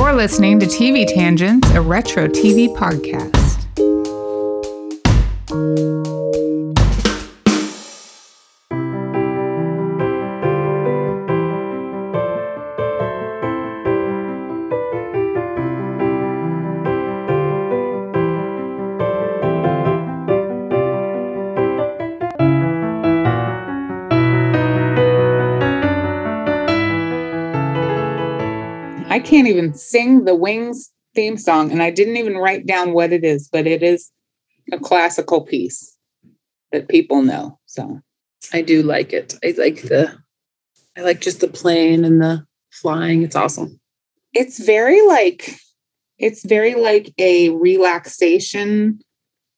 You're listening to TV Tangents, a retro TV podcast. Even sing the Wings theme song, and I didn't even write down what it is, but it is a classical piece that people know. So I do like it. I like the I like just the plane and the flying. It's awesome. it's very like it's very like a relaxation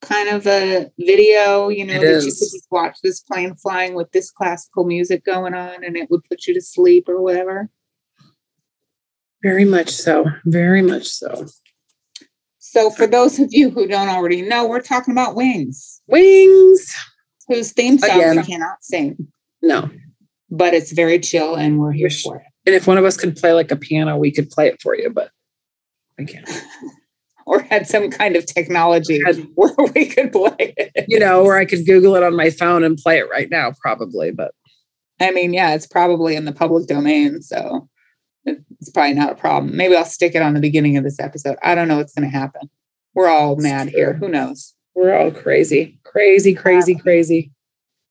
kind of a video, you know, It that you could just watch this plane flying with this classical music going on and it would put you to sleep or whatever. Very much so. Very much so. So for those of you who don't already know, we're talking about Wings, Wings. whose theme song Again. cannot sing, No. but it's very chill and we're here for it. And if one of us could play like a piano, we could play it for you, but I can't. Or had some kind of technology where we could play it. You know, or I could Google it on my phone and play it right now, probably. But I mean, yeah, it's probably in the public domain, so it's probably not a problem. Maybe I'll stick it on the beginning of this episode. I don't know what's going to happen. We're all It's mad here. Who knows? we're all crazy, crazy, crazy, crazy.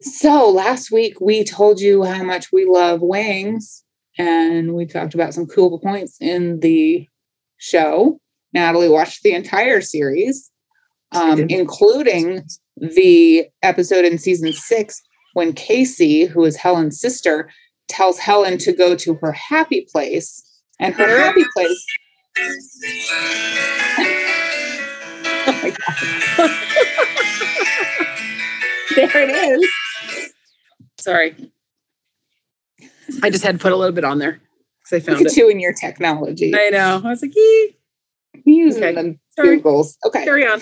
So last week we told you how much we love wings, and we talked about some cool points in the show. Natalie watched the entire series, um, including the episode in season six when Casey, who is Helen's sister, tells Helen to go to her happy place, and her happy place. oh my god! there it is. Sorry. I just had to put a little bit on there because I Look found at it. you and your technology. I know. I was like, "Ee." using Okay. them Sorry. Googles. Okay. carry on.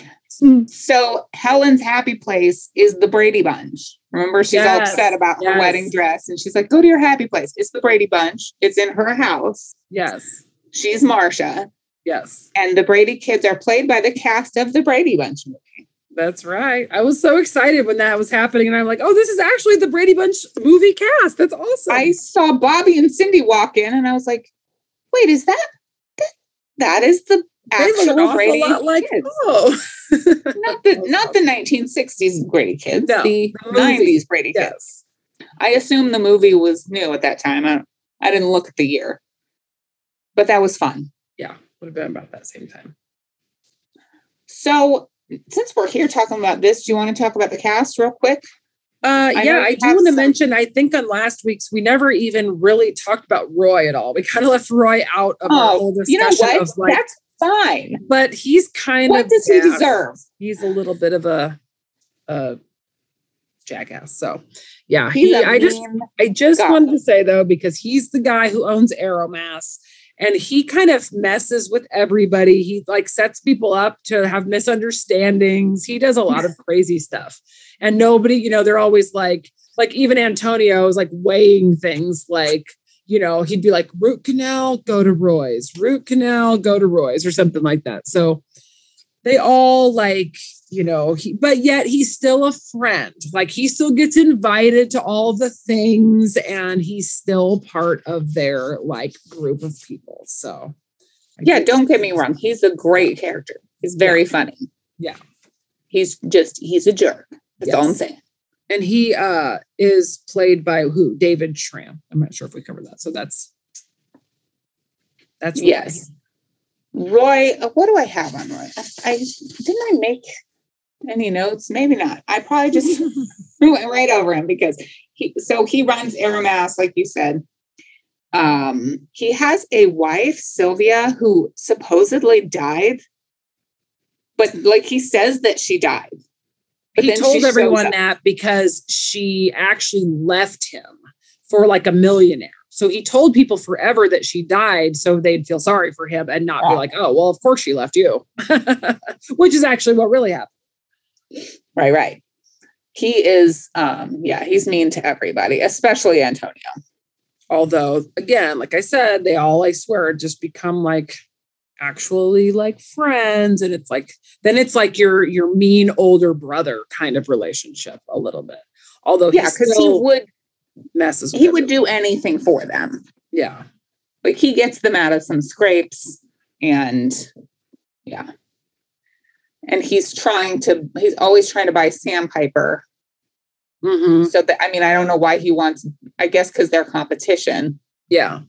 So Helen's happy place is the Brady Bunch. Remember, she's all upset about her wedding dress, and she's like, "Go to your happy place. It's the Brady Bunch. It's in her house. Yes. She's Marcia, Yes. and the Brady kids are played by the cast of the Brady Bunch movie." That's right. I was so excited when that was happening. And I'm like, oh, this is actually the Brady Bunch movie cast. That's awesome. I saw Bobby and Cindy walk in, and I was like, "Wait, is that that, that is the they look an awful lot like, kids?" oh. Not the not the 1960s Brady kids, No, the, the movie. 90s Brady kids. yes. I assume the movie was new at that time. I, I didn't look at the year, but that was fun. Yeah. Would have been about that same time. So, since we're here talking about this, do you want to talk about the cast real quick? Uh, I yeah, I do want to some- mention. I think on last week's, we never even really talked about Roy at all. We kind of left Roy out of our whole Oh, you know discussion what? of like, That's fine. but he's kind What of does he deserve? He's a little bit of a, a jackass. So, yeah, He's he. I just I just guy. wanted to say though, because he's the guy who owns Aeromass and he kind of messes with everybody. He like sets people up to have misunderstandings. He does a lot of crazy stuff. And nobody, you know, they're always like, like even Antonio is like weighing things like, you know, he'd be like, root canal, go to Roy's, root canal, go to Roy's, or something like that. So they all like, you know, he, but yet he's still a friend. Like he still gets invited to all the things and he's still part of their like group of people. So, I Yeah, don't get me wrong. He's a great character. He's very funny. Yeah. He's just, he's a jerk. That's all I'm saying. And he uh is played by who? David Schramm. I'm not sure if we covered that. So that's that's Roy. Yes. Roy, uh, what do I have on Roy? I, I didn't I make any notes? Maybe not. I probably just went right over him because he so he runs Aeromass, like you said. Um, he has a wife, Sylvia, who supposedly died, but like he says that she died. But he told everyone that because she actually left him for like a millionaire. So he told people forever that she died so they'd feel sorry for him and not be Oh. like, oh, well, of course she left you, which is actually what really happened. Right, right. He is, um, yeah, he's mean to everybody, especially Antonio. Although, again, like I said, they all, I swear, just become like actually like friends and it's like then it's like your your mean older brother kind of relationship a little bit although Yeah, because he would messes he would do anything for them. yeah Like he gets them out of some scrapes and yeah. And he's trying to he's always trying to buy sandpiper. Mhm. So that I mean, I don't know why he wants I guess because they're competition. yeah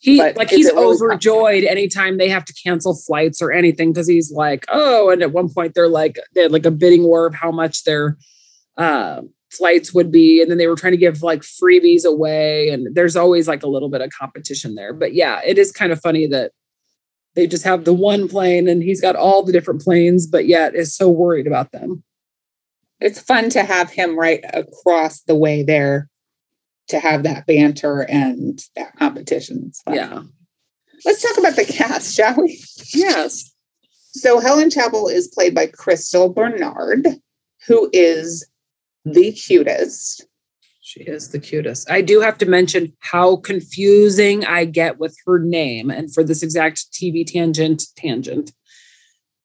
he But like he's really overjoyed anytime they have to cancel flights or anything because he's like oh and at one point they're like they had like a bidding war of how much their uh flights would be and then they were trying to give like freebies away and there's always like a little bit of competition there. But yeah it is kind of funny that they just have the one plane and he's got all the different planes but yet is so worried about them. It's fun to have him right across the way there to have that banter and that competition. It's fun. yeah Let's talk about the cast, shall we? yes So Helen Chapel is played by Crystal Bernard, who is the cutest. She is the cutest. I do have to mention how confusing I get with her name and for this exact TV tangent tangent.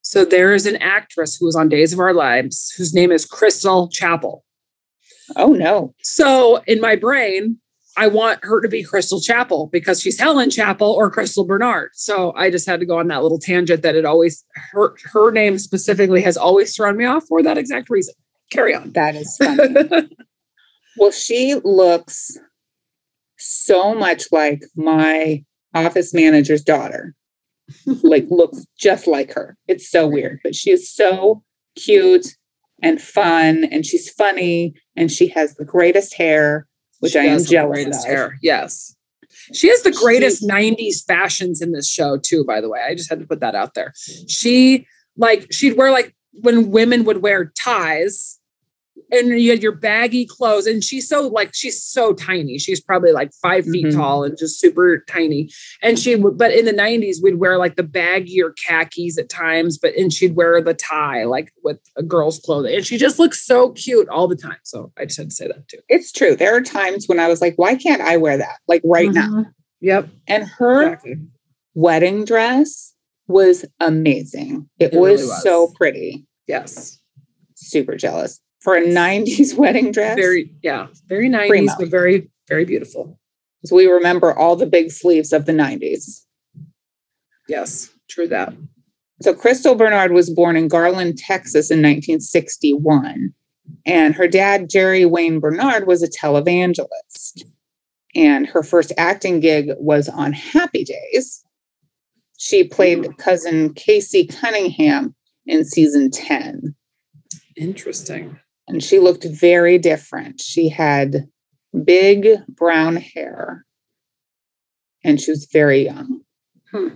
So there is an actress who was on Days of Our Lives whose name is Crystal Chapel. Oh no. So in my brain, I want her to be Crystal Chapel because she's Helen Chapel or Crystal Bernard. So I just had to go on that little tangent that it always her her name specifically has always thrown me off for that exact reason. Carry on. That is funny. well, she looks so much like my office manager's daughter. like looks just like her. It's so weird, but she is so cute and fun and she's funny and she has the greatest hair, which She I am jealous greatest of. hair. Yes. She has the She- greatest 90s fashions in this show, too, by the way. I just had to put that out there. She, like, she'd wear, like, when women would wear ties and you had your baggy clothes. And she's so, like, she's so tiny. She's probably like 5 feet Mhm. tall and just super tiny. And she would, but in the 90s, we'd wear like the baggier khakis at times, but, and she'd wear the tie, like with a girl's clothing. And she just looks so cute all the time. So I just had to say that, too. It's true. There are times when I was like, why can't I wear that? Like right now. Mhm. Yep. And her Exactly. wedding dress was amazing. It, It was, really was. so pretty. Yes. Super jealous. For a 90s wedding dress. Very, yeah, very 90s, Primo. but very, very beautiful. so we remember all the big sleeves of the 90s. Yes, true that. So Crystal Bernard was born in Garland, Texas in 1961. And her dad, Jerry Wayne Bernard, was a televangelist. And her first acting gig was on Happy Days. She played cousin Casey Cunningham in season 10. Interesting. And she looked very different. She had big brown hair and she was very young. Hmm.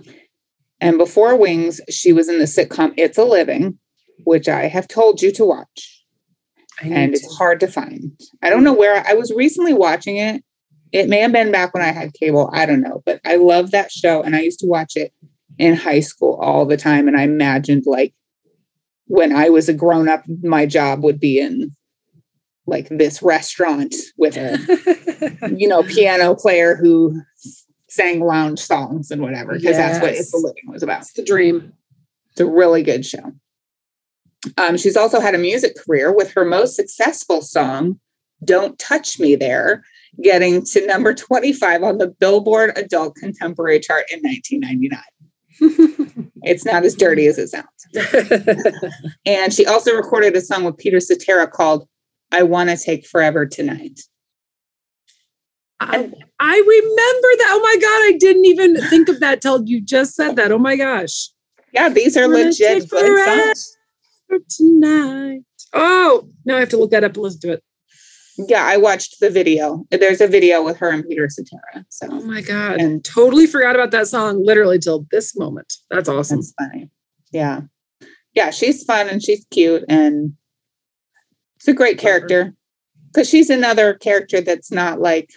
And before Wings, she was in the sitcom It's a Living, which I have told you to watch, and to- it's hard to find. I don't know where I was recently watching it. It may have been back when I had cable. I don't know, but I love that show and I used to watch it in high school all the time. And I imagined like when I was a grown up, my job would be in like this restaurant with a, you know, piano player who sang lounge songs and whatever, because that's what It's Yes. Living was about. That's the dream. It's a really good show. Um, she's also had a music career with her most successful song, Don't Touch Me There, getting to number 25 on the Billboard Adult Contemporary chart in 1999. It's not as dirty as it sounds. And she also recorded a song with Peter Cetera called I Want to Take Forever Tonight. I, I remember that. Oh my God. I didn't even think of that till you just said that. Oh my gosh. Yeah, these are legit songs. Tonight. Oh, now I have to look that up and listen to it. Yeah, I watched the video. There's a video with her and Peter Cetera. So Oh my God. And- totally forgot about that song literally till this moment. That's awesome. That's funny. Yeah. Yeah, she's fun and she's cute and it's a great character. Because she's another character that's not like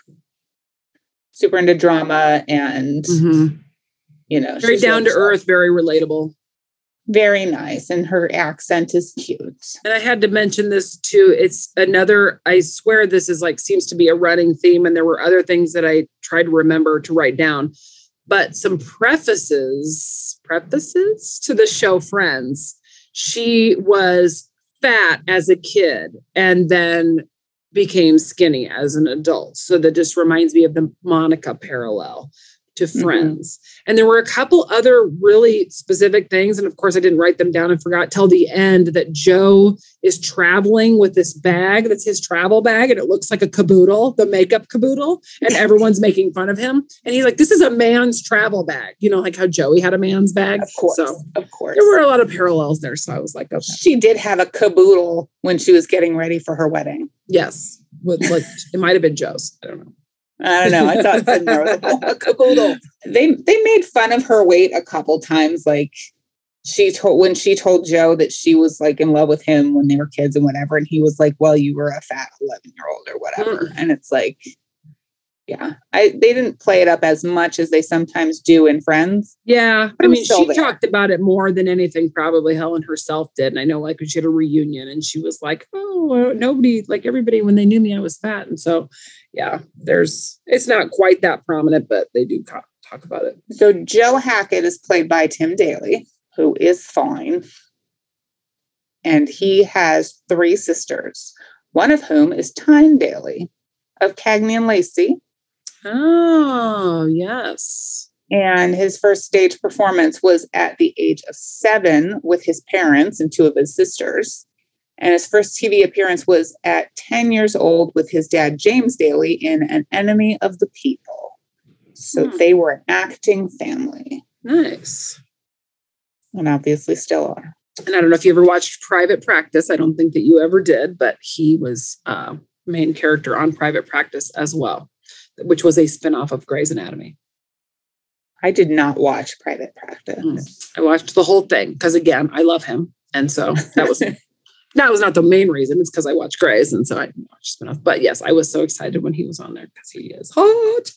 super into drama and Mhm. you know Very she's down to really earth, very relatable. Very nice. And her accent is cute. And I had to mention this too. It's another, I swear this is like seems to be a running theme. And there were other things that I tried to remember to write down. but some prefaces, prefaces to the show Friends. She was fat as a kid and then became skinny as an adult. So that just reminds me of the Monica parallel to Mhm. friends. And there were a couple other really specific things. And of course, I didn't write them down and forgot till the end that Joe is traveling with this bag that's his travel bag and it looks like a caboodle, the makeup caboodle. And everyone's making fun of him. And he's like, This is a man's travel bag. You know, like how Joey had a man's bag. Of course. So of course. there were a lot of parallels there. So I was like, Okay. She did have a caboodle when she was getting ready for her wedding. Yes. With like it might have been Joe's. I don't know. I don't know. I thought it said there was a caboodle. They they made fun of her weight a couple times. Like she told when she told Joe that she was like in love with him when they were kids and whatever, and he was like, "Well, you were a fat eleven year old or whatever." Mm. And it's like, yeah, I they didn't play it up as much as they sometimes do in Friends. Yeah. I mean, she there. talked about it more than anything, probably Helen herself did. And I know, like, when she had a reunion and she was like, oh, uh, nobody, like, everybody, when they knew me, I was fat. And so, yeah, there's, it's not quite that prominent, but they do co- talk about it. So Joe Hackett is played by Tim Daly, who is fine. And he has three sisters, one of whom is Tyne Daly of Cagney and Lacey. Oh, yes. And his first stage performance was at the age of seven with his parents and two of his sisters. And his first TV appearance was at 10 years old with his dad, James Daly, in An Enemy of the People. So Hmm. they were an acting family, Nice. and obviously still are. And I don't know if you ever watched Private Practice. I don't think that you ever did, but he was uh, main character on Private Practice as well, which was a spinoff of Grey's Anatomy. I did not watch Private Practice. Mm. I watched the whole thing because again, I love him, and so that was that was not the main reason. It's because I watched Grey's, and so I watched spinoff. But yes, I was so excited when he was on there because he is hot.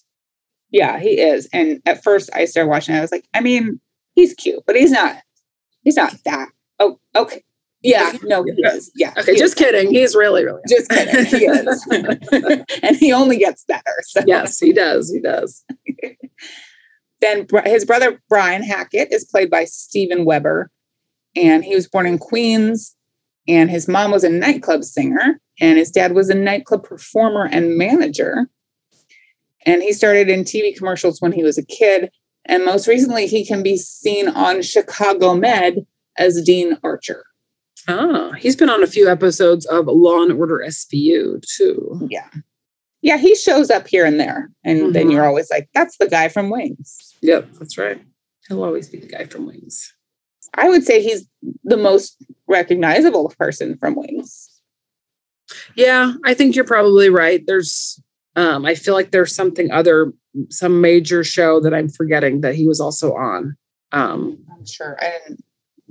Yeah, he is. And at first I started watching, I was like, I mean, he's cute, but he's not, he's not that. Oh, okay. Yeah, no, he is. Yeah. Okay, just is. kidding. He's really, really. just kidding. He is. and he only gets better. So Yes, he does. He does. then br- his brother Brian Hackett is played by Steven Weber. And he was born in Queens. And his mom was a nightclub singer, and his dad was a nightclub performer and manager. And he started in TV commercials when he was a kid. And most recently, he can be seen on Chicago Med as Dean Archer. Ah, he's been on a few episodes of Law and Order SVU too. Yeah. Yeah, he shows up here and there. And then Mhm. you're always like, that's the guy from Wings. Yep, that's right. He'll always be the guy from Wings. I would say he's the most recognizable person from Wings. Yeah, I think you're probably right. There's um I feel like there's something other some major show that I'm forgetting that he was also on. Um I'm sure I didn't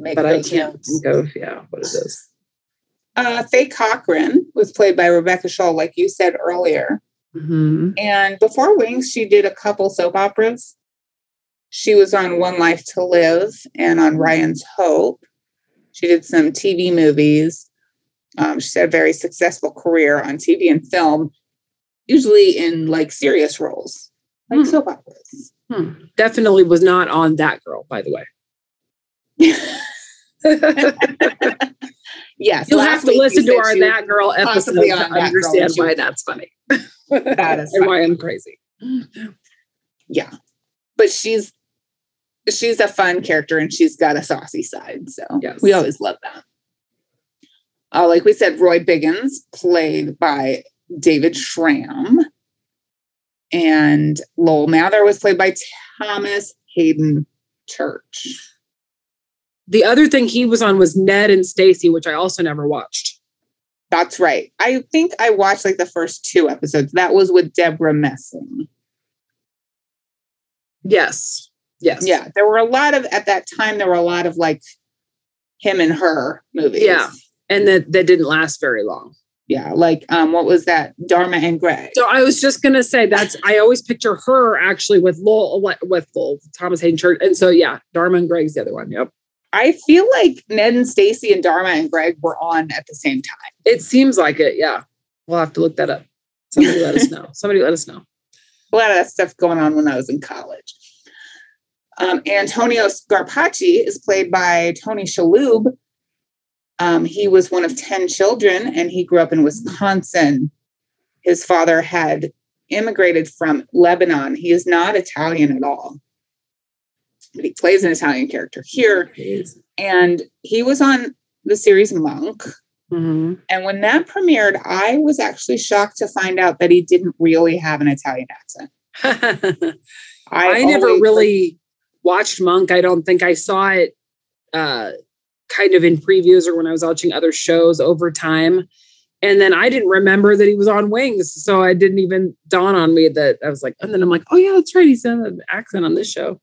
make but I can't notes. think of yeah, what it is. Uh, Faye Cochran was played by Rebecca Shaw, like you said earlier. Mhm. And before Wings, she did a couple soap operas. She was on One Life to Live and on Ryan's Hope. She did some TV movies. Um, she's had a very successful career on TV and film, usually in like serious roles, like Hmm. soap operas. Hmm. Definitely was not on that girl, by the way. yes, You'll have to listen to our That Girl episode to That understand and she why that's funny. That is and why I'm crazy. yeah but she's she's a fun character and she's got a saucy side so Yes. we always love that uh, like we said roy biggins played by david schramm and lowell mather was played by thomas hayden church The other thing he was on was Ned and Stacey, which I also never watched. that's right i think i watched like the first two episodes that was with debra messing Yes. Yes. yeah there were a lot of at that time there were a lot of like him and her movies Yeah. And that that didn't last very long. Yeah, like um, what was that? Dharma and Greg. So I was just gonna say that's I always picture her actually with Lowell with Lowell, Thomas Hayden Church. And so yeah, Dharma and Greg's the other one. Yep. I feel like Ned and Stacey and Dharma and Greg were on at the same time. It seems like it, yeah. We'll have to look that up. Somebody let us know. Somebody let us know. A lot of that stuff going on when I was in college. Um, Antonio Scarpacci is played by Tony Shalhoub. Um, he was one of 10 children and he grew up in Wisconsin. His father had immigrated from Lebanon. He is not Italian at all. But he plays an Italian character here. And he was on the series Monk. Mm-hmm. And when that premiered, I was actually shocked to find out that he didn't really have an Italian accent. I, never always- really watched Monk. I don't think I saw it uh, kind of in previews or when I was watching other shows over time. And then I didn't remember that he was on Wings. So I didn't even dawn on me that I was like, and then I'm like, oh, yeah, that's right. He's an accent on this show.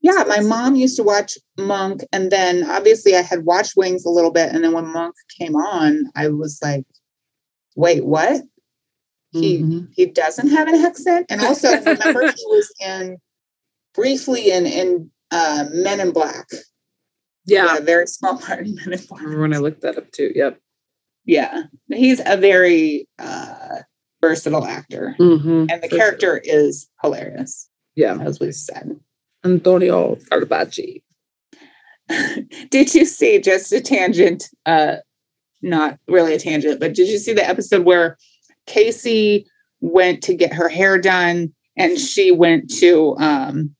Yeah, my mom used to watch Monk, and then obviously I had watched Wings a little bit, and then when Monk came on, I was like, "Wait, what? He Mhm. he doesn't have an accent." And also, remember he was in briefly in in uh, Men in Black. Yeah. a very small part in Men in Black. Remember when I looked that up too. Yep. Yeah, he's a very uh, versatile actor, Mhm. and the For sure. character is hilarious, Yeah. as we said. Antonio Scarpacci. did you see just a tangent uh not really a tangent but did you see the episode where casey went to get her hair done and she went to um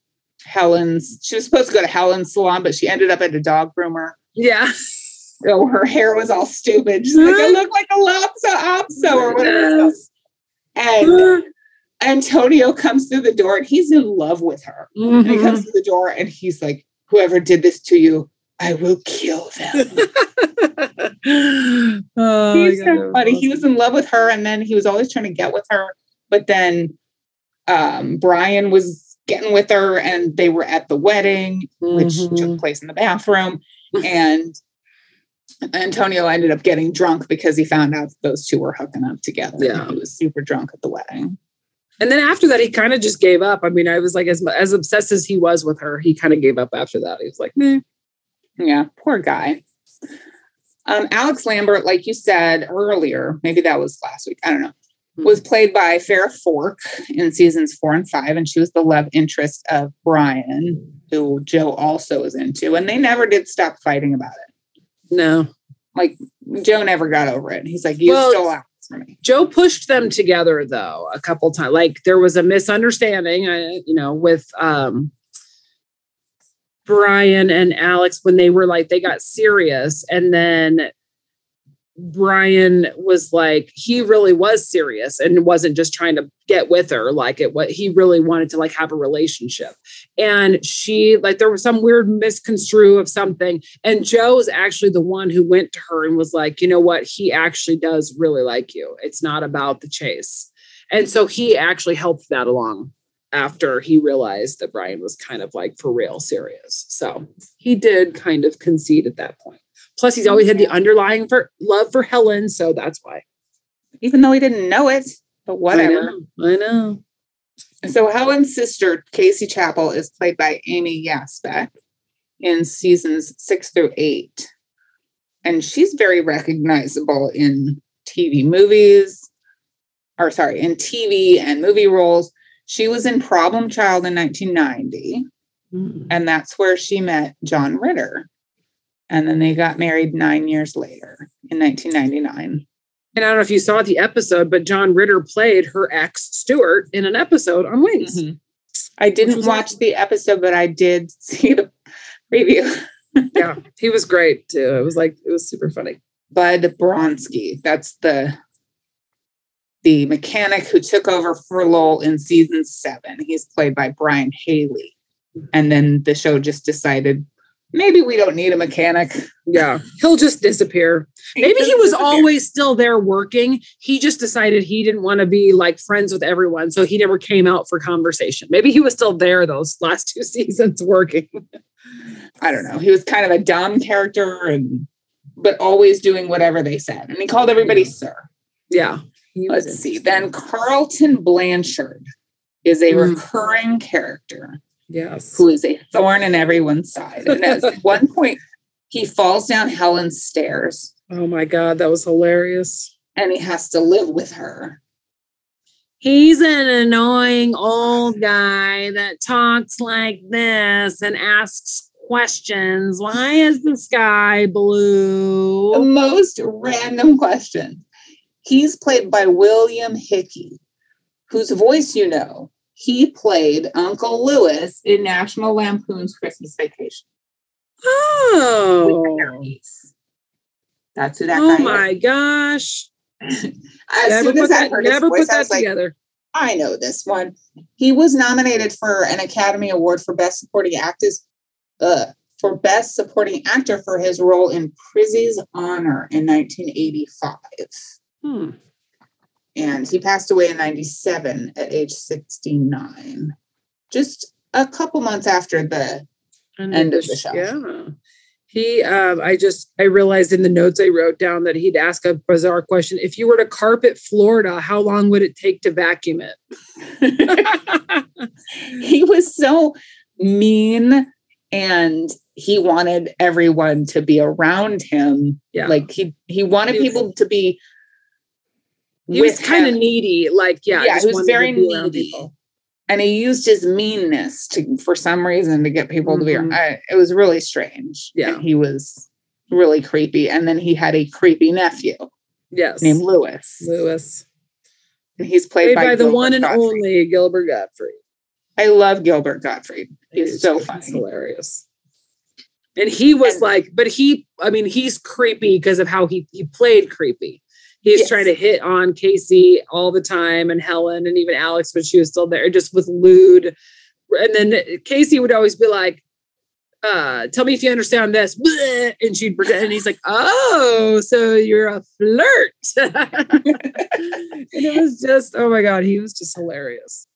helen's she was supposed to go to helen's salon but she ended up at a dog groomer Yeah. so her hair was all stupid she's like i look like a lopso opso or whatever and antonio comes through the door and he's in love with her and he comes to the door and he's like, Whoever did this to you, I will kill them. oh, he's so funny. He was in love with her and then he was always trying to get with her. But then um, Brian was getting with her and they were at the wedding, which Mhm. took place in the bathroom. And Antonio ended up getting drunk because he found out those two were hooking up together. Yeah. He was super drunk at the wedding. And then after that, he kind of just gave up. I mean, I was like, as as obsessed as he was with her, he kind of gave up after that. He was like, meh. Yeah, poor guy. Um, Alex Lambert, like you said earlier, maybe that was last week, I don't know, was played by Farrah Forke in seasons four and five, and she was the love interest of Brian, who Joe also is into, and they never did stop fighting about it. no. Like Joe never got over it. He's like, "You Well, stole me." Joe pushed them together though a couple times. Like there was a misunderstanding, uh, you know, with um Brian and Alex when they were like they got serious, and then Brian was like he really was serious and wasn't just trying to get with her like it what he really wanted to like have a relationship. And she like there was some weird misconstrue of something. And joe is actually the one who went to her and was like you know what? He actually does really like you. It's not about the chase. And so he actually helped that along after he realized that brian was kind of like for real serious. So he did kind of concede at that point plus he's always had the underlying for love for helen so that's why Even though he didn't know it, but whatever. i know, I know. So Helen's sister, Casey Chappell, is played by Amy Yasbeck in seasons six through eight. And she's very recognizable in TV movies, or sorry, in TV and movie roles. She was in Problem Child in 1990, Mm. and that's where she met John Ritter. And then they got married nine years later in 1999. And I don't know if you saw the episode, but John Ritter played her ex Stuart in an episode on Wings. Mhm. I didn't was watch the episode, but I did see the preview. Yeah, he was great too. It was like it was super funny. Bud Bronsky. That's the the mechanic who took over for Lowell in season seven. He's played by Brian Haley. And then the show just decided maybe we don't need a mechanic. Yeah, he'll just disappear. Maybe he was disappeared. always still there working. He just decided he didn't want to be like friends with everyone, so he never came out for conversation. Maybe he was still there those last two seasons working. I don't know. He was kind of a dumb character and but always doing whatever they said. And he called everybody sir. Yeah. Let's see. Then Carlton Blanchard is a Mm. recurring character. Yes. who is a thorn in everyone's side. And at one point, he falls down Helen's stairs Oh my God, that was hilarious. and he has to live with her. he's an annoying old guy that talks like this and asks questions. Why is the sky blue? The blue? most random question. He's played by William Hickey, whose voice you know. He played Uncle Lewis in National Lampoon's Christmas Vacation. Oh, That's who that oh my gosh. As Never soon put as I that, heard never voice, put I that like, together. I know this one. He was nominated for an Academy Award for Best Supporting Actors, uh, for Best Supporting Actor for his role in Prizzi's Honor in 1985. Hmm. And he passed away in 97 at age 69. Just a couple months after the End of the show. Yeah. He um I just I realized in the notes I wrote down that he'd ask a bizarre question. If you were to carpet Florida, how long would it take to vacuum it? he was so mean and he wanted everyone to be around him. yeah. Like he he wanted people to be he was kind of needy. Like, yeah, Yeah, he was very needy. and he used his meanness to for some reason to get people to be Mhm. I, it was really strange Yeah. And he was really creepy and then he had a creepy nephew Yes. named lewis Lewis. and he's Played played, by, the one and Gottfried. only Gilbert Gottfried. i love gilbert gottfried he's so He's funny hilarious. And he was And- like, but he, I mean, he's creepy because of how he he played creepy. He's Yes. trying to hit on Casey all the time and Helen and even Alex when she was still there, just with lewd. And then Casey would always be like, uh, tell me if you understand this. And she'd pretend, and he's like, Oh, so you're a flirt. and it was just, oh my God, he was just hilarious.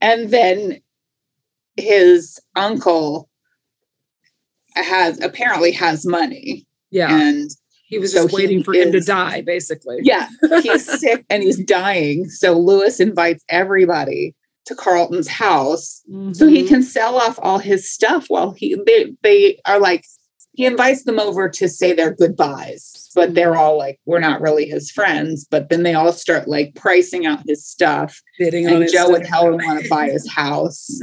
and then his uncle has apparently has money Yeah. and He was So just waiting for him to die, basically. yeah he's sick and he's dying. So lewis invites everybody to carlton's house so he Mhm. can sell off all his stuff while he they they are like he invites them over to say their goodbyes but they're all like we're not really his friends. But then they all start like pricing out his stuff. Bidding and joe and helen want to buy his house.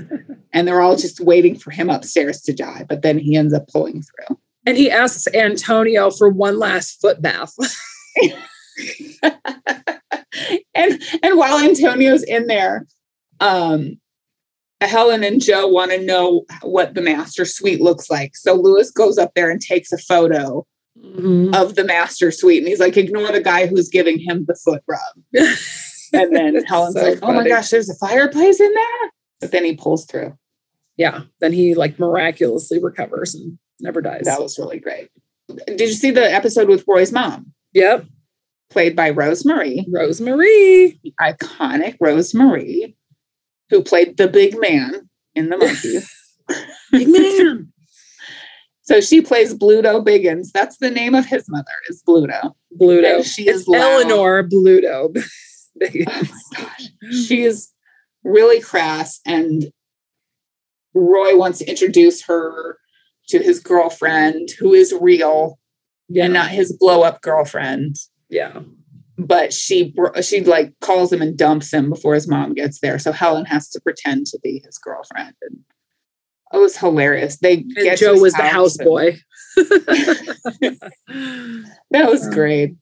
And they're all just waiting for him upstairs to die but then he ends up pulling through And he asks Antonio for one last foot bath. and and while antonio's in there um Helen and Joe want to know what the master suite looks like. So Lewis goes up there and takes a photo Mhm. of the master suite. And he's like, ignore the guy who's giving him the foot rub. And then Helen's so like, oh my gosh, there's a fireplace in there. But then he pulls through. Yeah. Then he like miraculously recovers and never dies. That was really great. Did you see the episode with Roy's mom, Yep. played by Rose Marie, Rosemary. the iconic Rose Marie, who played the big man in the monkeys. Big man. so she plays Bluto Biggins. That's the name of his mother, is Bluto. Bluto. And she it's is loud. Eleanor Bluto. Oh my gosh. She is really crass, and Roy wants to introduce her to his girlfriend, who is real yeah. and not his blow up girlfriend. yeah. But she she like calls him and dumps him before his mom gets there. So Helen has to pretend to be his girlfriend. And oh, it was hilarious. They And get Joe was the house and- houseboy. That was great.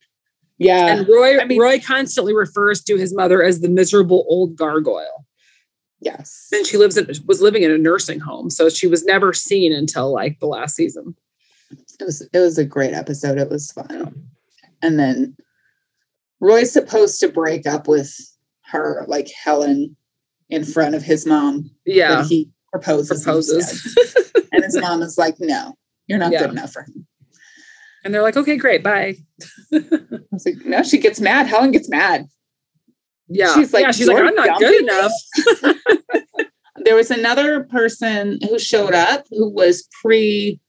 Yeah. and Roy I mean- Roy constantly refers to his mother as the miserable old gargoyle. Yes. And she lives in was living in a nursing home, so she was never seen until like the last season. It was it was a great episode. It was fun. And then Roy's supposed to break up with her, like Helen, in front of his mom. Yeah, he proposes. proposes. and his mom is like, no, you're not Yeah. good enough for him. and they're like, okay, great, bye. I was like, no, she gets mad. Helen gets mad. Yeah, She's like, yeah, she's like, I'm not good enough. There was another person who showed up who was pre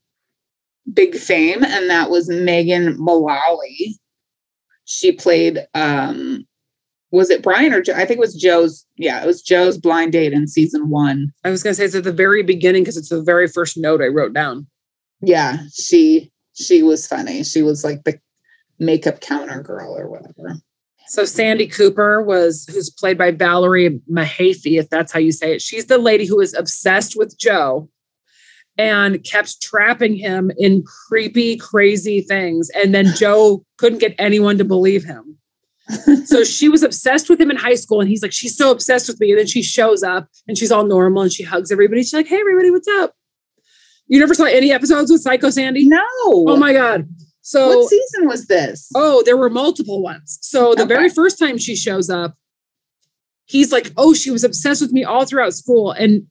big fame, and that was Megan Mullally. She played um was it Brian or Joe? I think it was Joe's. Yeah, it was Joe's blind date in season one. I was gonna say it's at the very beginning because it's the very first note I wrote down. Yeah, she she was funny. She was like the makeup counter girl or whatever. So Sandy Cooper was who's played by Valerie Mahaffey, if that's how you say it. She's the lady who was obsessed with Joe and kept trapping him in creepy, crazy things. And then Joe couldn't get anyone to believe him. so she was obsessed with him in high school. And he's like, she's so obsessed with me. And then she shows up and she's all normal and she hugs everybody. She's like, hey, everybody, what's up? You never saw any episodes with Psycho Sandy? No. Oh my God. So what season was this? Oh, there were multiple ones. So the okay. very first time she shows up, he's like, "Oh, she was obsessed with me all throughout school," and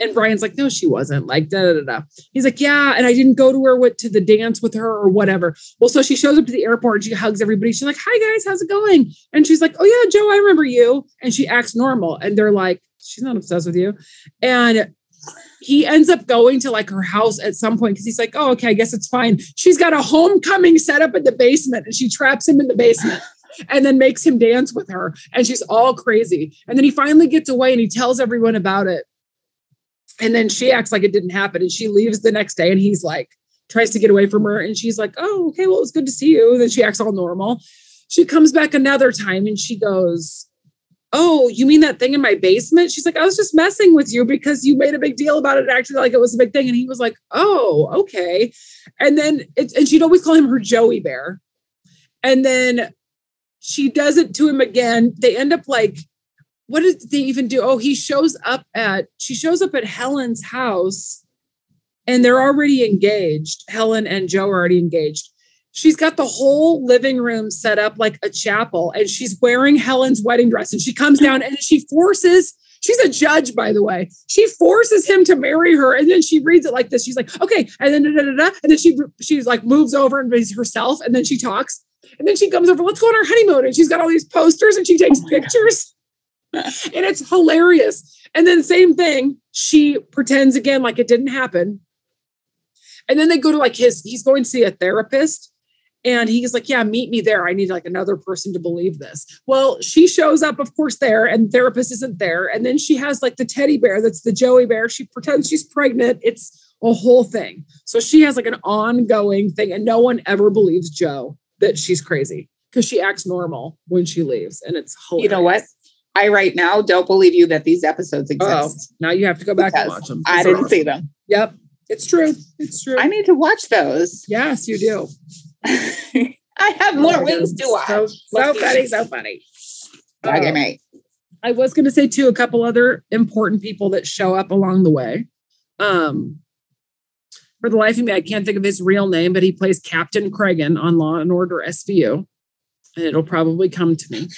and Brian's like, "No, she wasn't." Like da da da. He's like, "Yeah," and I didn't go to her with to the dance with her or whatever. Well, so she shows up to the airport and she hugs everybody. She's like, "Hi guys, how's it going?" And she's like, "Oh yeah, Joe, I remember you." And she acts normal, and they're like, "She's not obsessed with you," and he ends up going to like her house at some point because he's like, oh, okay, I guess it's fine. She's got a homecoming set up in the basement and she traps him in the basement and then makes him dance with her. And she's all crazy. And then he finally gets away and he tells everyone about it. And then she acts like it didn't happen and she leaves the next day and he's like, tries to get away from her. And she's like, oh, okay, well, it's good to see you. And then she acts all normal. She comes back another time and she goes, oh, you mean that thing in my basement? She's like, I was just messing with you because you made a big deal about it, actually, like it was a big thing. And he was like, oh, okay. And then, it's, and she'd always call him her Joey Bear. And then she does it to him again. They end up like, what did they even do? Oh, he shows up at, she shows up at Helen's house and they're already engaged. Helen and Joe are already engaged she's got the whole living room set up like a chapel and she's wearing Helen's wedding dress and she comes down and she forces she's a judge by the way. She forces him to marry her and then she reads it like this. She's like okay and then da, da, da, and then she she's like moves over and is herself and then she talks and then she comes over let's go on our honeymoon? And she's got all these posters and she takes oh pictures. And it's hilarious. And then same thing she pretends again like it didn't happen. And then they go to like his he's going to see a therapist and he's like, Yeah, meet me there. I need like another person to believe this. Well, she shows up, of course, there, and therapist isn't there. And then she has like the teddy bear that's the Joey bear. She pretends she's pregnant. It's a whole thing. So she has like an ongoing thing, and no one ever believes Joe that she's crazy because she acts normal when she leaves. And it's hilarious. You know what? I right now don't believe you that these episodes oh, exist. Oh, now you have to go back and watch them. I didn't see them. Yep. It's true. It's true. I need to watch those. Yes, you do. I have more wings to watch. So, so funny, so funny. Okay, uh, mate. I was going to say too a couple other important people that show up along the way. Um, for the life of me, I can't think of his real name, but he plays Captain Cragen on Law and Order SVU, and it'll probably come to me.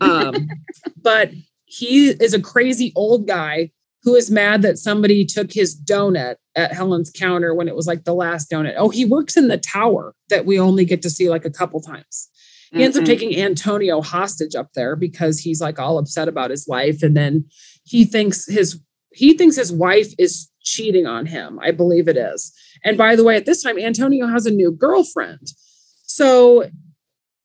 Um, but he is a crazy old guy who is mad that somebody took his donut at Helen's counter when it was like the last donut. Oh, he works in the tower that we only get to see like a couple times. He mm-hmm. ends up mm-hmm. taking Antonio hostage up there because he's like all upset about his life. And then he thinks his he thinks his wife is cheating on him. I believe it is. And by the way, at this time, Antonio has a new girlfriend. So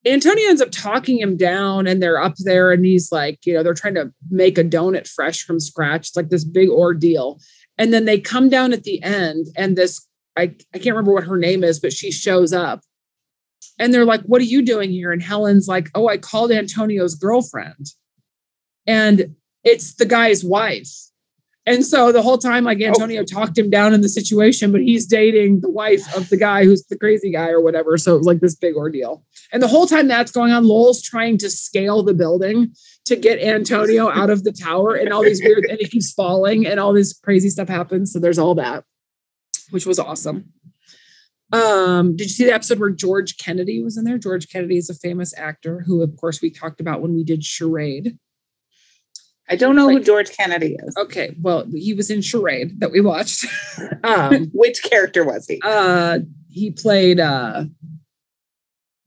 Antonio ends up talking him down, and they're up there, and he's like, you know, they're trying to make a donut fresh from scratch. It's like this big ordeal. And then they come down at the end, and this, I, I can't remember what her name is, but she shows up. And they're like, What are you doing here? And Helen's like, Oh, I called Antonio's girlfriend. And it's the guy's wife. And so the whole time, like oh. Antonio oh. talked him down in the situation, but he's dating the wife of the guy who's the crazy guy or whatever. So it was like this big ordeal. And the whole time that's going on, Lowell's trying to scale the building to get Antonio out of the tower and all these weird, and he keeps falling and all this crazy stuff happens. So there's all that, which was awesome. Um, did you see the episode where George Kennedy was in there? George Kennedy is a famous actor who, of course, we talked about when we did Charade. I don't know like, who George Kennedy is. Okay, well, he was in Charade that we watched. um, Which character was he? Uh, he played. Uh,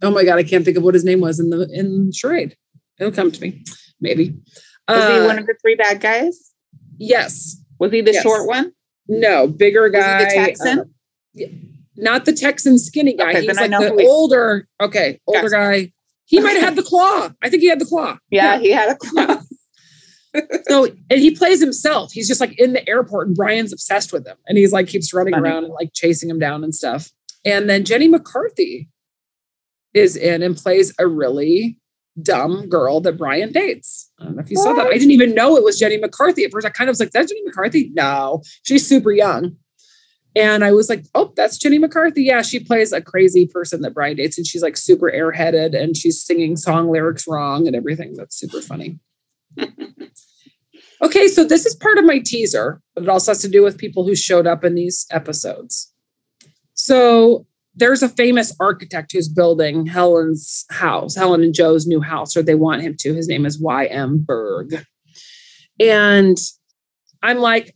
oh my god, I can't think of what his name was in the in Charade. It'll come to me, maybe. Was uh, he one of the three bad guys? Yes. Was he the yes. short one? No, bigger guy. the Texan? Uh, not the Texan skinny guy. Okay, He's like the older, okay, older guy. He might have had the claw. I think he had the claw. Yeah, yeah. he had a claw so and he plays himself. He's just like in the airport, and Brian's obsessed with him, and he's like keeps running Funny. around and like chasing him down and stuff. And then Jenny McCarthy is in and plays a really dumb girl that Brian dates. I don't know if you what? saw that. I didn't even know it was Jenny McCarthy at first. I kind of was like, "That's Jenny McCarthy." No, she's super young. And I was like, "Oh, that's Jenny McCarthy." Yeah, she plays a crazy person that Brian dates, and she's like super airheaded, and she's singing song lyrics wrong and everything. That's super funny. okay, so this is part of my teaser, but it also has to do with people who showed up in these episodes. So there's a famous architect who's building Helen's house, Helen and Joe's new house, or they want him to. His name is Y.M. Berg. And I'm like,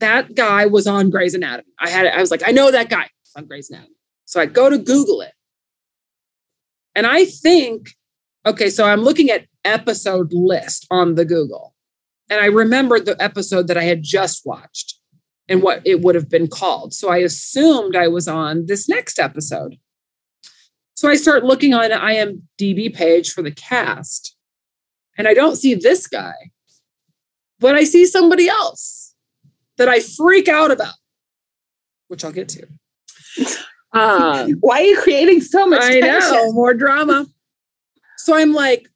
that guy was on Grey's Anatomy. I had I was like, I know that guy on Grey's Anatomy. So I go to Google it. And I think, okay, so I'm looking at episode list on the Google. And I remembered the episode that I had just watched and what it would have been called. So I assumed I was on this next episode. So I start looking on IMDb page for the cast, and I don't see this guy, but I see somebody else that I freak out about, which I'll get to. Um, Why are you creating so much? I tension? know more drama. So I'm like,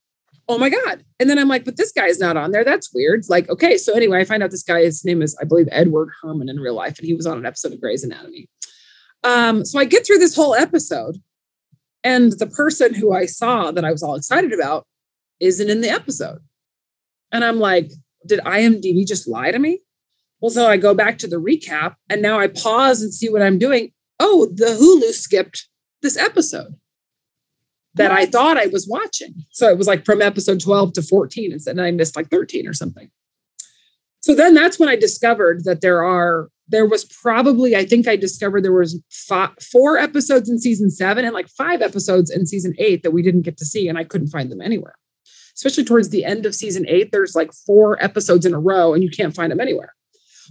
oh my God. And then I'm like, but this guy is not on there. That's weird. Like, okay. So anyway, I find out this guy, his name is, I believe, Edward Herrmann in real life, and he was on an episode of Grey's Anatomy. Um, so I get through this whole episode, and the person who I saw that I was all excited about isn't in the episode. And I'm like, did IMDb just lie to me? Well, so I go back to the recap and now I pause and see what I'm doing. Oh, the Hulu skipped this episode that I thought I was watching. So it was like from episode 12 to 14 instead, and I missed like 13 or something. So then that's when I discovered that there are there was probably I think I discovered there was five, four episodes in season 7 and like five episodes in season 8 that we didn't get to see and I couldn't find them anywhere. Especially towards the end of season 8 there's like four episodes in a row and you can't find them anywhere.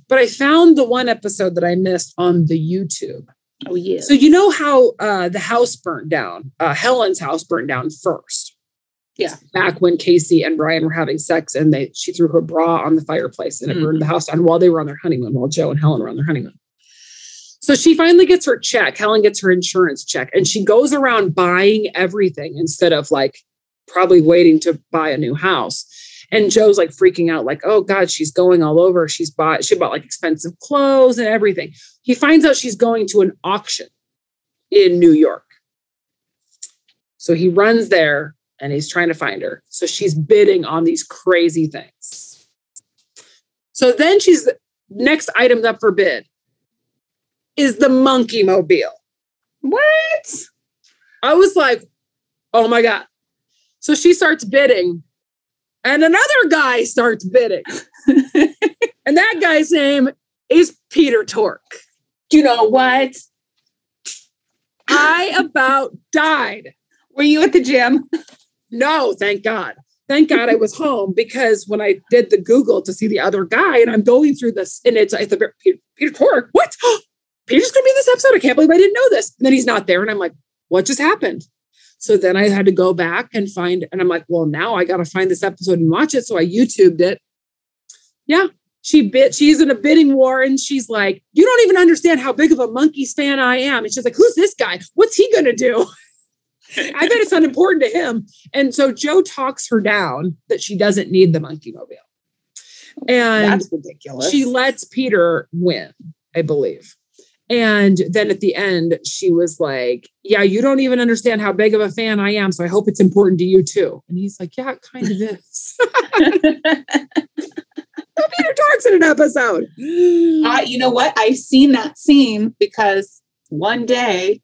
But I found the one episode that I missed on the YouTube. Oh yeah. So you know how uh, the house burnt down? Uh, Helen's house burned down first. Yeah. Back when Casey and Brian were having sex, and they she threw her bra on the fireplace, and it mm. burned the house down while they were on their honeymoon, while Joe and Helen were on their honeymoon. So she finally gets her check. Helen gets her insurance check, and she goes around buying everything instead of like probably waiting to buy a new house. And Joe's like freaking out, like, oh God, she's going all over. She's bought, she bought like expensive clothes and everything. He finds out she's going to an auction in New York. So he runs there and he's trying to find her. So she's bidding on these crazy things. So then she's next item up for bid is the Monkeemobile. What? I was like, oh my God. So she starts bidding and another guy starts bidding. and that guy's name is Peter Tork. You know what? I about died. Were you at the gym? No, thank God. Thank God I was home because when I did the Google to see the other guy, and I'm going through this, and it's, it's a, Peter, Peter Tork. What? Peter's going to be in this episode. I can't believe I didn't know this. And then he's not there, and I'm like, what just happened? So then I had to go back and find, and I'm like, well, now I got to find this episode and watch it. So I YouTubed it. Yeah. She bit, she's in a bidding war and she's like, you don't even understand how big of a Monkees fan I am. And she's like, who's this guy? What's he going to do? I bet it's unimportant to him. And so Joe talks her down that she doesn't need the Monkeemobile. And that's ridiculous. She lets Peter win, I believe. And then at the end, she was like, Yeah, you don't even understand how big of a fan I am. So I hope it's important to you too. And he's like, Yeah, it kind of is. Peter Tork's in an episode. Uh, you know what? I've seen that scene because one day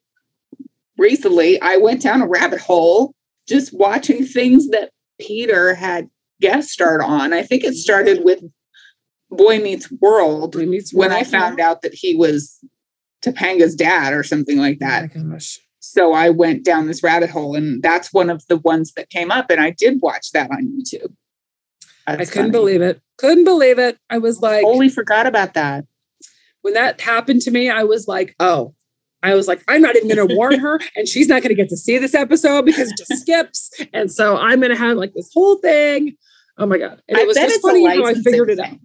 recently I went down a rabbit hole just watching things that Peter had guest starred on. I think it started with Boy Meets World, Boy Meets World when I found out that he was Topanga's dad or something like oh that. Oh so I went down this rabbit hole, and that's one of the ones that came up, and I did watch that on YouTube. That's I couldn't funny. believe it. Couldn't believe it. I was like, totally forgot about that. When that happened to me, I was like, oh, I was like, I'm not even going to warn her, and she's not going to get to see this episode because it just skips. And so I'm going to have like this whole thing. Oh my god! And it was just funny how I figured it out.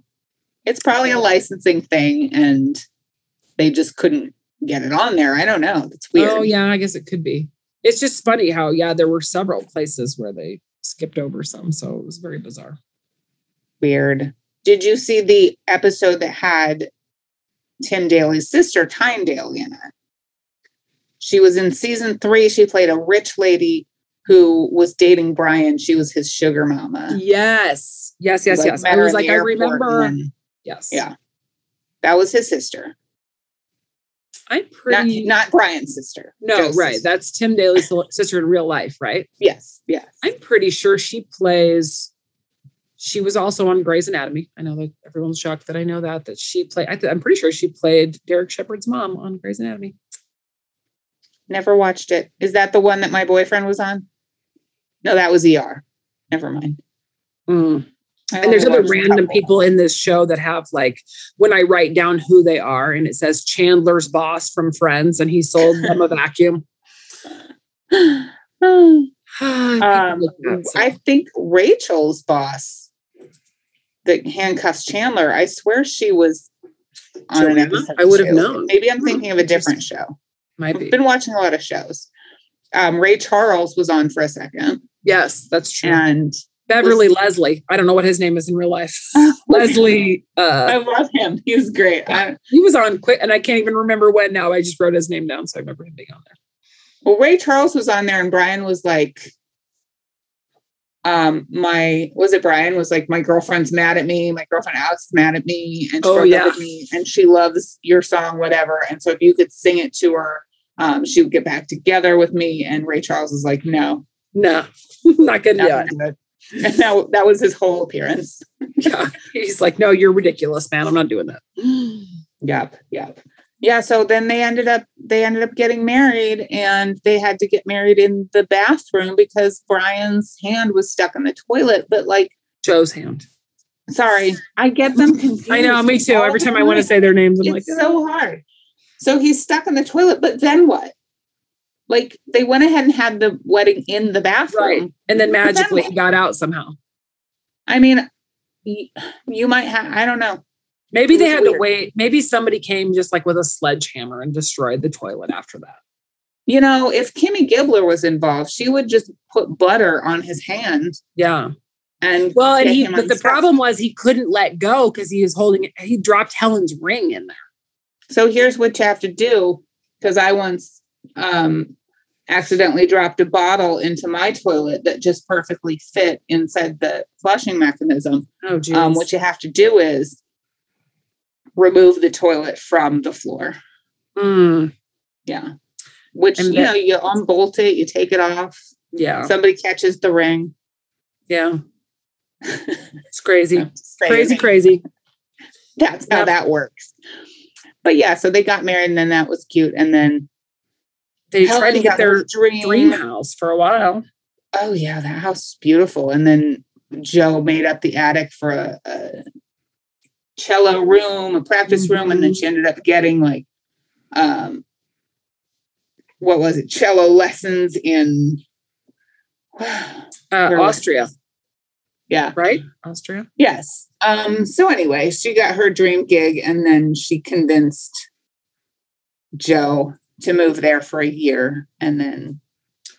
It's probably a licensing thing, and they just couldn't get it on there. I don't know. It's weird. Oh yeah, I guess it could be. it's just funny how yeah, there were several places where they skipped over some, so it was very bizarre. Weird. Did you see the episode that had Tim Daly's sister, Tyne Daly, in it? She was in season three. She played a rich lady who was dating Brian. She was his sugar mama. Yes, yes, yes, Like, yes. I was like, I remember. then- yes, yeah, that was his sister, I'm not pretty. not Brian's sister. no, Joe's right. sister. That's Tim Daly's sister in real life, right? yes, yes. I'm pretty sure she plays. She was also on Grey's Anatomy. I know that everyone's shocked that I know that that she played. I I'm pretty sure she played Derek Shepherd's mom on Grey's Anatomy. Never watched it. Is that the one that my boyfriend was on? No, that was ER. Never mind. Mm. And there's other random people in this show that have like when I write down who they are and it says Chandler's boss from Friends and he sold them a vacuum. um, I like that, so. think Rachel's boss that handcuffs Chandler, I swear she was on an episode. I would have known. Maybe I'm Hmm, thinking of a different show. might I've been watching a lot of shows. Um, Ray Charles was on for a second, Yes, that's true. and Beverly Leslie. I don't know what his name is in real life. Leslie. I Uh, love him. He's great. I, he was on quick, and I can't even remember when. Now I just wrote his name down, so I remember him being on there. well, Ray Charles was on there, and Brian was like, um, my was it Brian was like, my girlfriend's mad at me, my girlfriend Alex is mad at me, and she Oh, yeah. with me, and she loves your song, whatever. And so if you could sing it to her, um, she would get back together with me. And Ray Charles is like, no, No, not gonna do it. good. And that, that was his whole appearance. Yeah. He's like, no, you're ridiculous, man. I'm not doing that. Yep, yep. Yeah, so then they ended up they ended up getting married and they had to get married in the bathroom because Brian's hand was stuck in the toilet. But like, Joe's hand. sorry, I get them confused. I know, me too. Every time I want to say their names, I'm like, it's so hard. So he's stuck in the toilet, but then what? Like they went ahead and had the wedding in the bathroom. right. And then But then magically got out somehow. I mean, you might have I don't know. Maybe they had to wait. Maybe somebody came just like with a sledgehammer and destroyed the toilet after that. You know, if Kimmy Gibbler was involved, she would just put butter on his hand Yeah. and Well, and he, but the unstuck. problem was he couldn't let go because he was holding, he dropped Helen's ring in there. So here's what you have to do because I once um, accidentally dropped a bottle into my toilet that just perfectly fit inside the flushing mechanism. Oh, geez. Um, what you have to do is remove the toilet from the floor. Mm, Yeah. Which, And you that- know, you unbolt it, you take it off, yeah. somebody catches the ring. Yeah. It's crazy. I'm just saying Crazy, crazy. That's how Yep. that works. But yeah, so they got married and then that was cute. And then They tried to get their dream. dream house for a while. Oh yeah, that house is beautiful. And then Joe made up the attic for a, a cello room, a practice room, and then she ended up getting like um what was it, cello lessons in Uh, was Austria, yeah. right? Austria. Yes. Um, so anyway, she got her dream gig and then she convinced Joe to move there for a year and then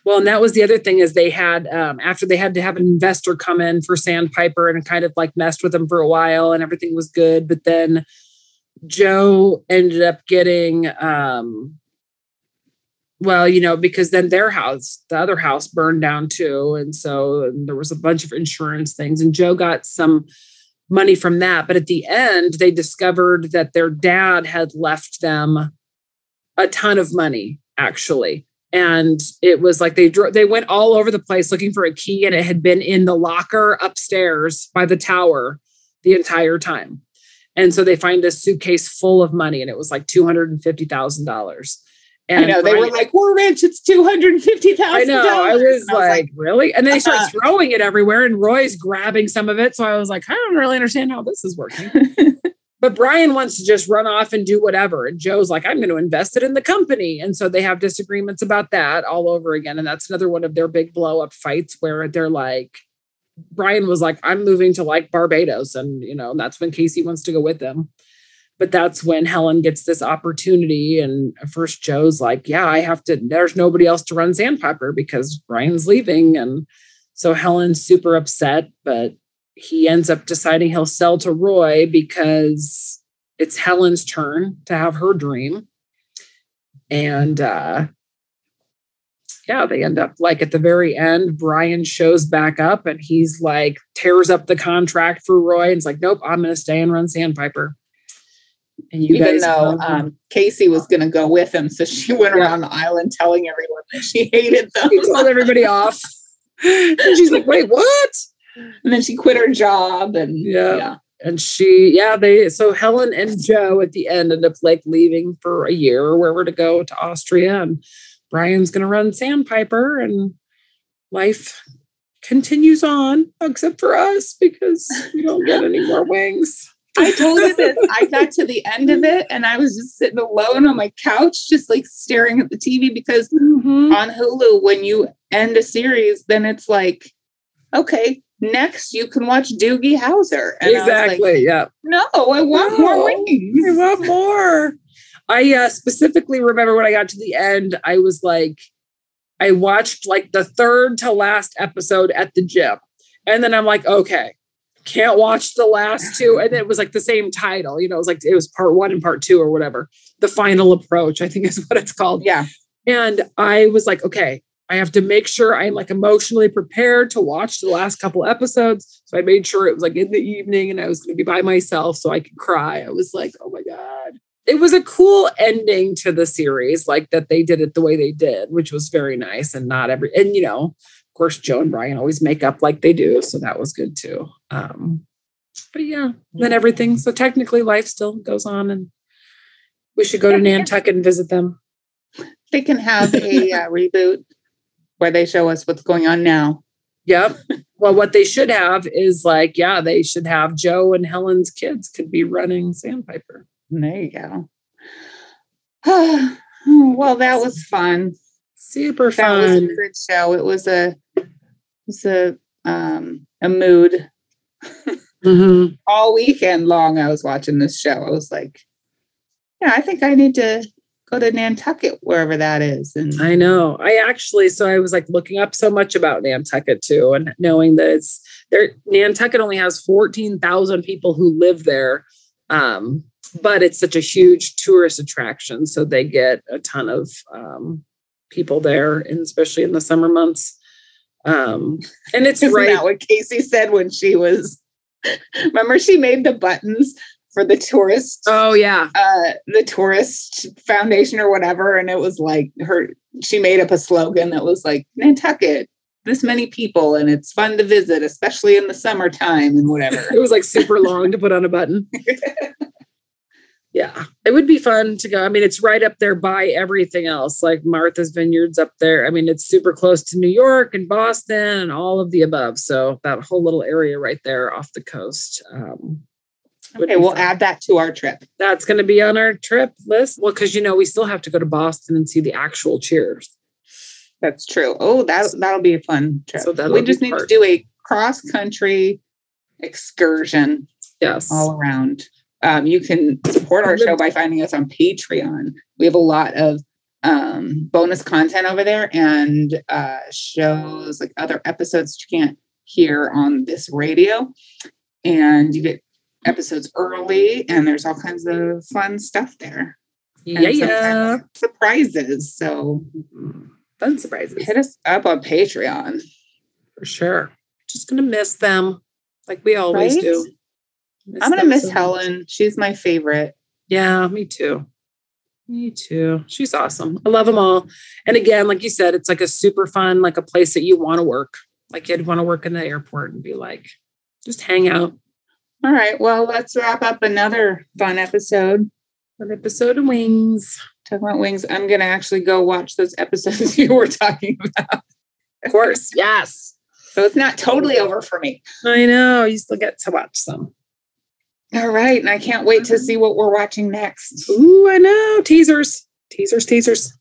Well, and that was the other thing is they had um, after they had to have an investor come in for Sandpiper and kind of like messed with them for a while and everything was good, but then Joe ended up getting um well, you know, because then their house, the other house burned down too. And so there was a bunch of insurance things. And Joe got some money from that. But at the end, they discovered that their dad had left them a ton of money, actually. And it was like they drove, they went all over the place looking for a key, and it had been in the locker upstairs by the tower the entire time. And so they find a suitcase full of money, and it was like two hundred and fifty thousand dollars. And I know they were like, "We're rich. It's two hundred fifty thousand dollars." I know. I was, like, really? And then they start Uh-uh. throwing it everywhere, and Roy's grabbing some of it. So I was like, I don't really understand how this is working. but Brian wants to just run off and do whatever. And Joe's like, I'm going to invest it in the company. And so they have disagreements about that all over again. And that's another one of their big blow up fights where they're like, Brian was like, I'm moving to like Barbados. And, you know, that's when Casey wants to go with them. but that's when Helen gets this opportunity. And first Joe's like, Yeah, I have to, there's nobody else to run Sandpiper because Brian's leaving. And so Helen's super upset, but he ends up deciding he'll sell to Roy because it's Helen's turn to have her dream. And uh yeah, they end up like at the very end, Brian shows back up and he's like tears up the contract for Roy and it's like, nope, I'm gonna stay and run Sandpiper. And you even though um, Casey was going to go with him, so she went yeah. around the island telling everyone that she hated them. She told everybody off. and she's like, "Wait, what?" And then she quit her job, and yeah. yeah. And she, yeah, they so Helen and Joe at the end end up like leaving for a year or wherever to go to Austria, and Brian's going to run Sandpiper, and life continues on, except for us because we don't get any more wings. I told you this. I got to the end of it and I was just sitting alone on my couch, just like staring at the TV because mm-hmm. on Hulu, when you end a series, then it's like, okay, next you can watch Doogie Howser. And exactly. Like, yeah. No, I want no, more wings. I want more. I uh, specifically remember when I got to the end, I was like, I watched like the third to last episode at the gym. And then I'm like, okay, can't watch the last two. And it was like the same title, you know, it was like it was part one and part two or whatever. The final approach, I think is what it's called. Yeah. And I was like, okay, I have to make sure I'm like emotionally prepared to watch the last couple episodes. So I made sure it was like in the evening and I was going to be by myself so I could cry. I was like, oh my God. It was a cool ending to the series, like that they did it the way they did, which was very nice. And not every, and you know, of course, Joe and Brian always make up like they do. So that was good too. Um, but yeah, then everything. So technically, life still goes on and we should go to Nantucket and visit them. They can have a uh, reboot where they show us what's going on now. Yep. Well, what they should have is like, yeah, they should have Joe and Helen's kids could be running Sandpiper. There you go. well, that was fun. Super fun. That was a good show. It was a it was a um a mood. mm-hmm. All weekend long, I was watching this show. I was like, yeah, I think I need to go to Nantucket, wherever that is. And I know. I actually, so I was like looking up so much about Nantucket too, and knowing that it's there. Nantucket only has fourteen thousand people who live there, um, but it's such a huge tourist attraction, so they get a ton of um, people there, and especially in the summer months. Um, and it's Isn't right. What Casey said when she was. Remember, she made the buttons for the tourist. Oh yeah, uh, the tourist foundation or whatever, and it was like her. She made up a slogan that was like Nantucket, this many people, and it's fun to visit, especially in the summertime and whatever. it was like super long to put on a button. yeah, it would be fun to go. I mean, it's right up there by everything else, like Martha's Vineyards up there. I mean, it's super close to New York and Boston and all of the above. So that whole little area right there off the coast. Um, Okay, we'll add that to our trip. That's going to be on our trip list. Well, because you know we still have to go to Boston and see the actual Cheers. That's true. Oh, that that'll be a fun trip. So we just need part. to do a cross country excursion. Yes, all around. Um, you can support our show by finding us on Patreon. We have a lot of um, bonus content over there and uh, shows like other episodes you can't hear on this radio. And you get episodes early, and there's all kinds of fun stuff there. Yeah, yeah. Surprises. So fun surprises. Hit us up on Patreon. For sure. Just gonna miss them like we always right? do. Miss I'm gonna miss so Helen. She's my favorite. Yeah, me too. Me too. She's awesome. I love them all. And again, like you said, it's like a super fun, like a place that you want to work. Like you'd want to work in the airport and be like, just hang out, all right. Well, let's wrap up another fun episode. An episode of Wings. Talking about Wings. I'm going to actually go watch those episodes you were talking about. Of course. yes. So it's not totally over for me. I know. You still get to watch some. All right. And I can't wait to mm-hmm. see what we're watching next. Ooh, I know. Teasers. Teasers, teasers.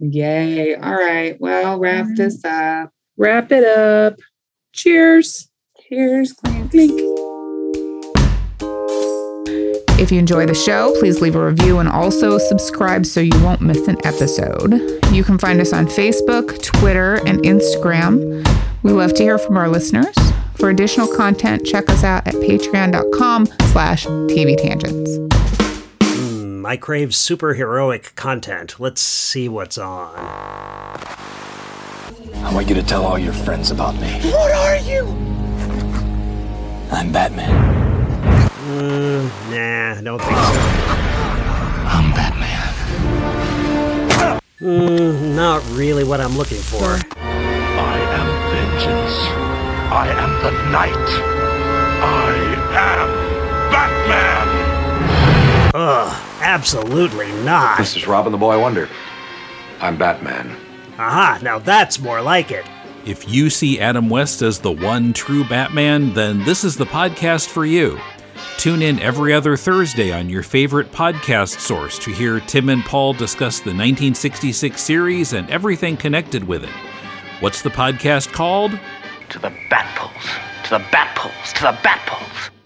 Yay. All right. Well, wrap mm-hmm. this up. Wrap it up. Cheers. Cheers. Clink. Clink. If you enjoy the show, please leave a review and also subscribe so you won't miss an episode. You can find us on Facebook, Twitter, and Instagram. We love to hear from our listeners. For additional content, check us out at patreon.com slash TV Tangents. Mm, I crave superheroic content. Let's see what's on. I want you to tell all your friends about me. What are you? I'm Batman. Mm, nah, I don't think so. I'm Batman. Mm, not really what I'm looking for. I am vengeance. I am the night. I am Batman. Ugh, absolutely not. This is Robin the Boy Wonder. I'm Batman. Aha, now that's more like it. If you see Adam West as the one true Batman, then this is the podcast for you. Tune in every other Thursday on your favorite podcast source to hear Tim and Paul discuss the 1966 series and everything connected with it. What's the podcast called? To the bat poles. To the bat poles. To the bat poles.